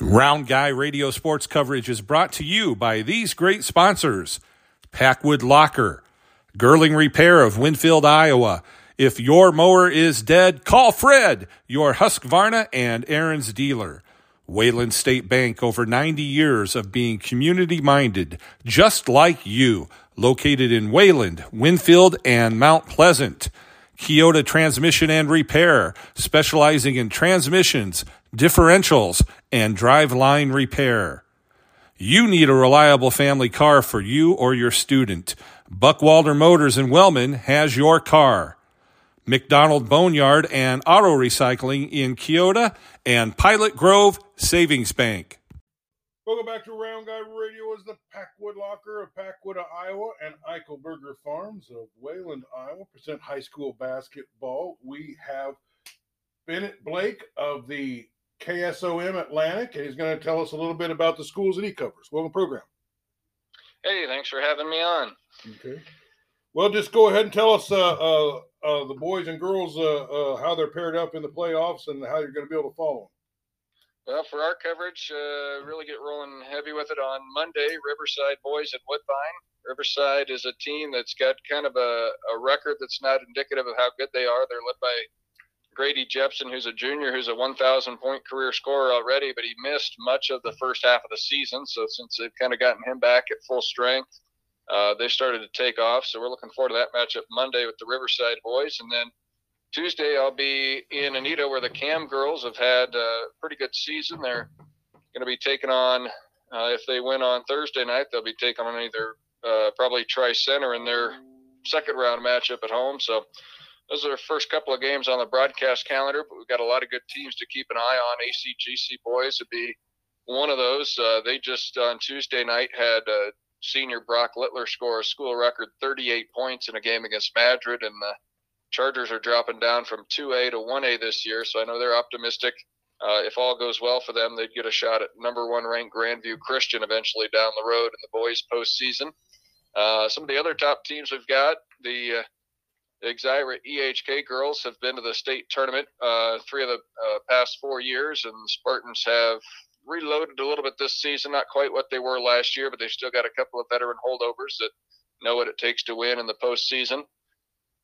Round Guy Radio Sports coverage is brought to you by these great sponsors Packwood Locker, Girling Repair of Winfield, Iowa. If your mower is dead, call Fred, your Husqvarna and Ariens dealer. Wayland State Bank, over 90 years of being community minded, just like you, located in Wayland, Winfield, and Mount Pleasant. Keota Transmission and Repair, specializing in transmissions, differentials, and driveline repair. You need a reliable family car for you or your student. Buckwalder Motors in Wellman has your car. McDonald Boneyard and Auto Recycling in Keota and Pilot Grove Savings Bank. Welcome back to Round Guy Radio as the Packwood Locker of Packwood, Iowa, and Eichelberger Farms of Wayland, Iowa present high school basketball. We have Bennett Blake of the KSOM Atlantic, and he's going to tell us a little bit about the schools that he covers. Welcome, program. Hey, thanks for having me on. Okay. Well, just go ahead and tell us uh, uh, uh, the boys and girls uh, uh, how they're paired up in the playoffs and how you're going to be able to follow them. Well, for our coverage, uh, really get rolling heavy with it on Monday. Riverside boys at Woodbine. Riverside is a team that's got kind of a, a record that's not indicative of how good they are. They're led by Grady Jepson, who's a junior, who's a 1,000 point career scorer already, but he missed much of the first half of the season. So since they've kind of gotten him back at full strength, uh, they started to take off. So we're looking forward to that matchup Monday with the Riverside boys, and then Tuesday I'll be in Anita, where the Cam girls have had a pretty good season. They're going to be taking on, uh, if they win on Thursday night, they'll be taking on either uh, probably Tri Center in their second round matchup at home. So those are the first couple of games on the broadcast calendar, but we've got a lot of good teams to keep an eye on. ACGC boys would be one of those. Uh, they just on Tuesday night had uh, senior Brock Littler score a school record 38 points in a game against Madrid, and the Chargers are dropping down from 2A to 1A this year, so I know they're optimistic. Uh, if all goes well for them, they'd get a shot at number one ranked Grandview Christian eventually down the road in the boys postseason. Uh, some of the other top teams we've got, the uh, Exira EHK girls have been to the state tournament uh, three of the uh, past four years, and the Spartans have reloaded a little bit this season. Not quite what they were last year, but they've still got a couple of veteran holdovers that know what it takes to win in the postseason.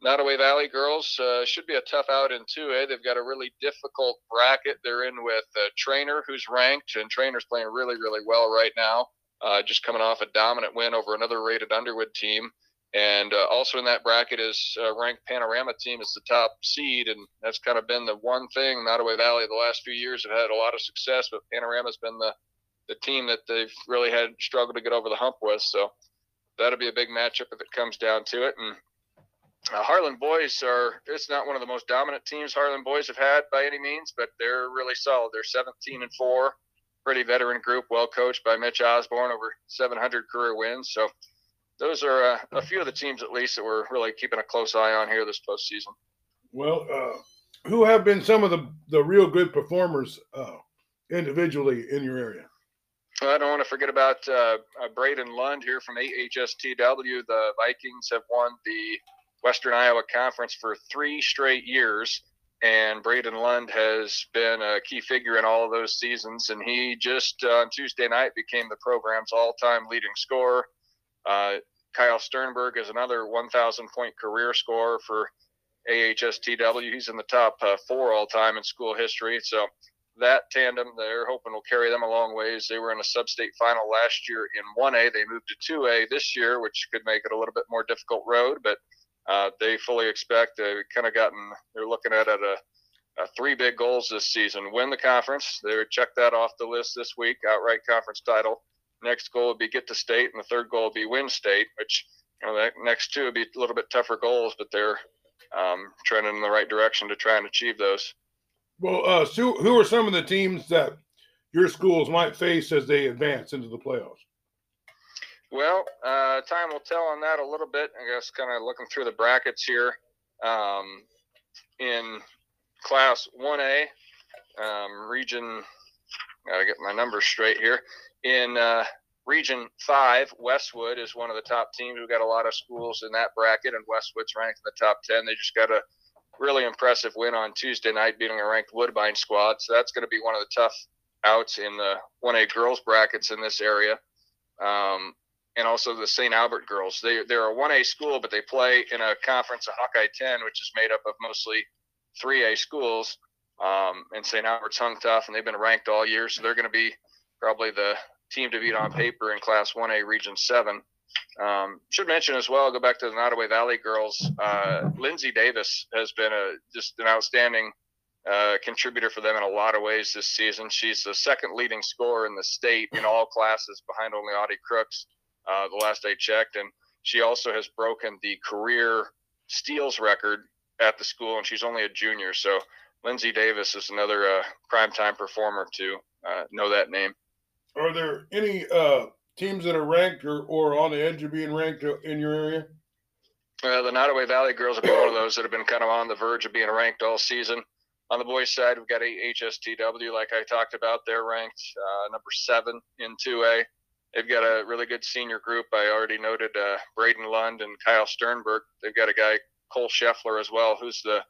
Nodaway Valley girls uh, should be a tough out in 2A. They've got a really difficult bracket. They're in with a Treynor, who's ranked, and Treynor's playing really, really well right now. Uh, just coming off a dominant win over another rated Underwood team. And uh, also in that bracket is uh, ranked Panorama team as the top seed, and that's kind of been the one thing Nodaway Valley the last few years have had a lot of success, but Panorama's been the the team that they've really had struggled to get over the hump with. So that'll be a big matchup if it comes down to it. And uh, Harlan boys are it's not one of the most dominant teams Harlan boys have had by any means, but they're really solid. They're 17 and four, pretty veteran group, well coached by Mitch Osborne, over 700 career wins. So those are uh, a few of the teams, at least, that we're really keeping a close eye on here this postseason. Well, uh, who have been some of the the real good performers uh, individually in your area? I don't want to forget about uh, uh, Braden Lund here from AHSTW. The Vikings have won the Western Iowa Conference for three straight years, and Braden Lund has been a key figure in all of those seasons. And he just uh, on Tuesday night became the program's all-time leading scorer. Uh, Kyle Sternberg is another 1,000 point career scorer for AHSTW. He's in the top uh, four all time in school history. So that tandem, they're hoping will carry them a long ways. They were in a sub-state final last year in 1A. They moved to 2A this year, which could make it a little bit more difficult road, but uh, they fully expect they've kind of gotten. They're looking at it a, a three big goals this season: win the conference. They check that off the list this week. Outright conference title Next goal would be get to state, and the third goal would be win state, which you know, the next two would be a little bit tougher goals, but they're um, trending in the right direction to try and achieve those. Well, uh, so who are some of the teams that your schools might face as they advance into the playoffs? Well, uh, time will tell on that a little bit. I guess kind of looking through the brackets here. Um, in Class 1A, um, region, got to get my numbers straight here in uh, Region 5, Westwood is one of the top teams. We've got a lot of schools in that bracket, and Westwood's ranked in the top 10. They just got a really impressive win on Tuesday night, beating a ranked Woodbine squad. So that's going to be one of the tough outs in the 1A girls brackets in this area. Um, and also the St. Albert girls. They, they're a 1A school, but they play in a conference of Hawkeye 10, which is made up of mostly 3A schools. Um, and St. Albert's hung tough, and they've been ranked all year, so they're going to be probably the team to beat on paper in Class 1A Region 7. Um, should mention as well, go back to the Nodaway Valley girls. Uh, Lindsay Davis has been a just an outstanding uh, contributor for them in a lot of ways this season. She's the second leading scorer in the state in all classes, behind only Audi Crooks. Uh, the last I checked, and she also has broken the career steals record at the school, and she's only a junior. So Lindsay Davis is another uh, primetime performer to uh, know that name. Are there any uh, teams that are ranked or, or on the edge of being ranked in your area? Uh, the Nodaway Valley girls have been one of those that have been kind of on the verge of being ranked all season. On the boys' side, we've got HSTW, like I talked about. They're ranked uh, number seven in 2A. They've got a really good senior group. I already noted uh, Braden Lund and Kyle Sternberg. They've got a guy, Cole Scheffler, as well, who's the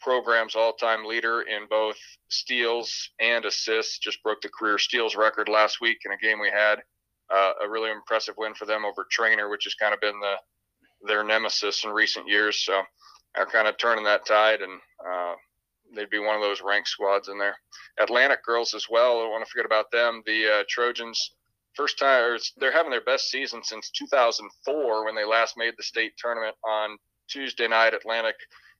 program's all-time leader in both steals and assists. Just broke the career steals record last week in a game we had. Uh, a really impressive win for them over Treynor, which has kind of been the their nemesis in recent years. So they're kind of turning that tide, and uh, they'd be one of those ranked squads in there. Atlantic girls as well. I don't want to forget about them. The uh, Trojans, first time they're having their best season since 2004 when they last made the state tournament on Tuesday night. Atlantic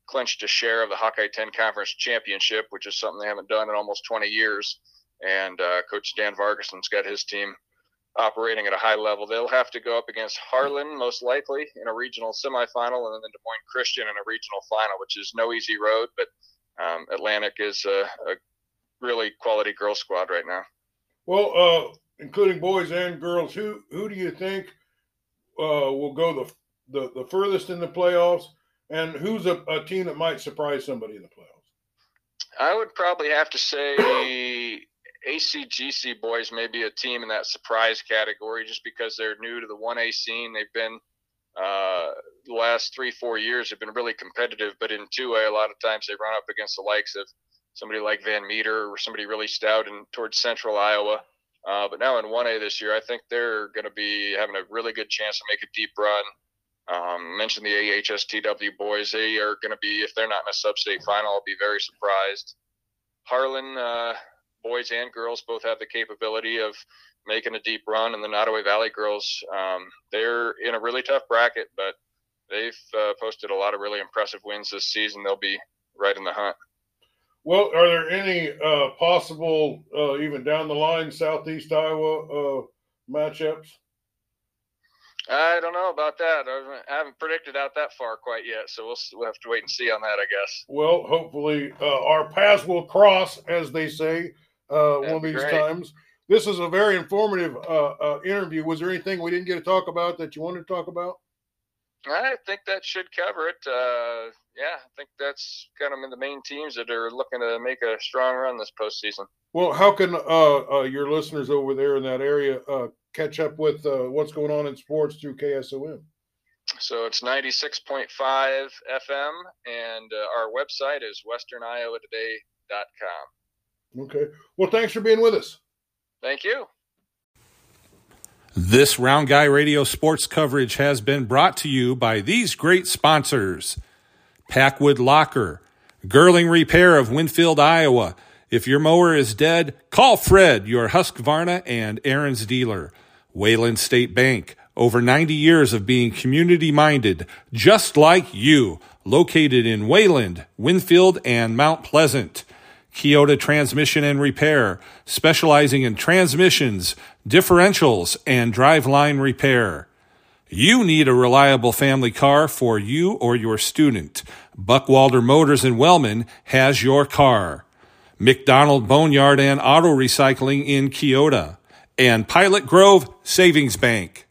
clinched a share of the Hawkeye 10 Conference Championship, which is something they haven't done in almost 20 years. And uh, Coach Dan Vargason's got his team operating at a high level. They'll have to go up against Harlan most likely in a regional semifinal, and then Des Moines Christian in a regional final, which is no easy road. But um, Atlantic is a, a, really quality girl squad right now. Well, uh, including boys and girls, who who do you think uh, will go the, the the furthest in the playoffs? And who's a, a team that might surprise somebody in the playoffs? I would probably have to say ACGC boys may be a team in that surprise category just because they're new to the 1A scene. They've been uh, the last three, four years have been really competitive, but in 2A, a lot of times they run up against the likes of somebody like Van Meter or somebody really stout and towards central Iowa. Uh, but now in 1A this year, I think they're going to be having a really good chance to make a deep run. Um, mentioned the AHSTW boys. They are going to be, if they're not in a sub-state final, I'll be very surprised. Harlan, uh, boys and girls both have the capability of making a deep run, and the Nodaway Valley girls, um, they're in a really tough bracket, but they've uh, posted a lot of really impressive wins this season. They'll be right in the hunt. Well, are there any uh, possible, uh, even down the line, Southeast Iowa uh, matchups? I don't know about that. I haven't predicted out that far quite yet, so we'll, we'll have to wait and see on that, I guess. Well, hopefully uh, our paths will cross, as they say, uh, one of these great. times. This is a very informative uh, uh, interview. Was there anything we didn't get to talk about that you wanted to talk about? I think that should cover it. Uh, yeah, I think that's kind of the main teams that are looking to make a strong run this postseason. Well, how can uh, uh, your listeners over there in that area uh, catch up with uh, what's going on in sports through KSOM? So it's 96.5 FM, and uh, our website is westerniowatoday.com. Okay. Well, thanks for being with us. Thank you. This Round Guy Radio sports coverage has been brought to you by these great sponsors Packwood Locker, Girling Repair of Winfield, Iowa. If your mower is dead, call Fred, your Husqvarna and Ariens dealer. Wayland State Bank, over 90 years of being community minded, just like you, located in Wayland, Winfield, and Mount Pleasant. Keota Transmission and Repair, specializing in transmissions, differentials, and driveline repair. You need a reliable family car for you or your student. Buckwalder Motors in Wellman has your car. McDonald Boneyard and Auto Recycling in Keota. And Pilot Grove Savings Bank.